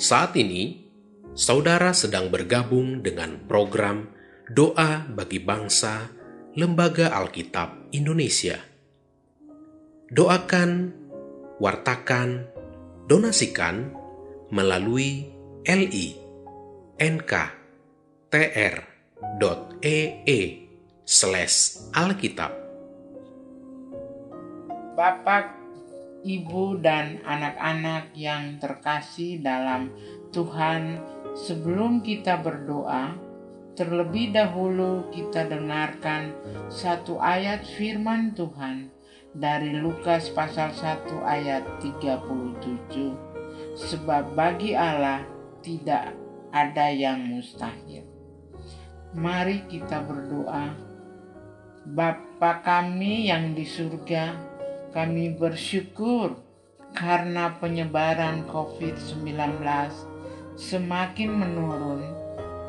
Saat ini, saudara sedang bergabung dengan program Doa bagi Bangsa Lembaga Alkitab Indonesia. Doakan, wartakan, donasikan melalui li nk.tr.ee slash alkitab. Bapak, Ibu, dan anak-anak yang terkasih dalam Tuhan, sebelum kita berdoa, terlebih dahulu kita dengarkan satu ayat firman Tuhan dari Lukas pasal 1 ayat 37. Sebab bagi Allah tidak ada yang mustahil. Mari kita berdoa. Bapa kami yang di surga, kami bersyukur karena penyebaran COVID-19 semakin menurun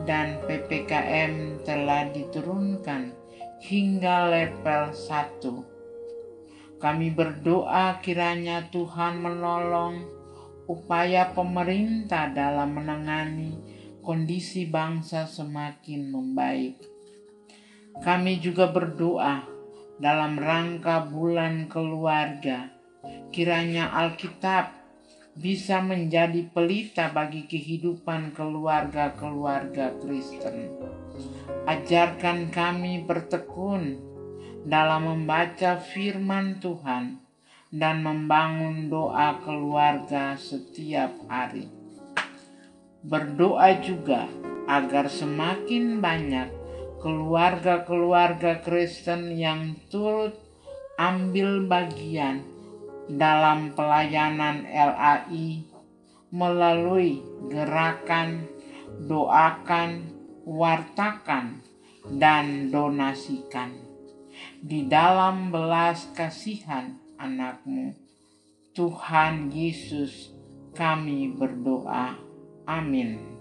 dan PPKM telah diturunkan hingga level 1. Kami berdoa kiranya Tuhan menolong upaya pemerintah dalam menangani kondisi bangsa semakin membaik. Kami juga berdoa dalam rangka bulan keluarga. Kiranya Alkitab bisa menjadi pelita bagi kehidupan keluarga-keluarga Kristen. Ajarkan kami bertekun dalam membaca firman Tuhan dan membangun doa keluarga setiap hari. Berdoa juga agar semakin banyak keluarga-keluarga Kristen yang turut ambil bagian dalam pelayanan LAI melalui gerakan doakan, wartakan, dan donasikan di dalam belas kasihan anakmu. Tuhan Yesus kami berdoa. Amin.